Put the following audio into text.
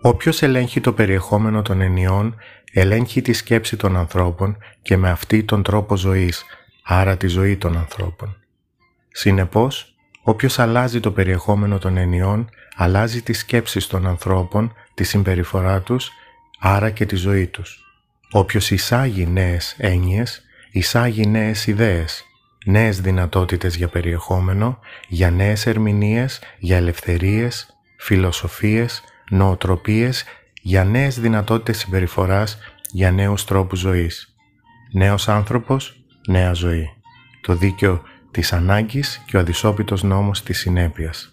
Όποιος ελέγχει το περιεχόμενο των ενιών, ελέγχει τη σκέψη των ανθρώπων και με αυτή τον τρόπο ζωής, άρα τη ζωή των ανθρώπων. Συνεπώς, όποιος αλλάζει το περιεχόμενο των ενιών, αλλάζει τη σκέψη των ανθρώπων, τη συμπεριφορά τους, άρα και τη ζωή τους. Όποιος εισάγει νέες έννοιες, εισάγει νέες ιδέες, νέες δυνατότητες για περιεχόμενο, για νέες ερμηνείες, για ελευθερίες, φιλοσοφίες, νοοτροπίες, για νέες δυνατότητες συμπεριφοράς, για νέους τρόπους ζωής. Νέος άνθρωπος, νέα ζωή. Το δίκαιο της ανάγκης και ο αδυσόπιτος νόμος της συνέπειας.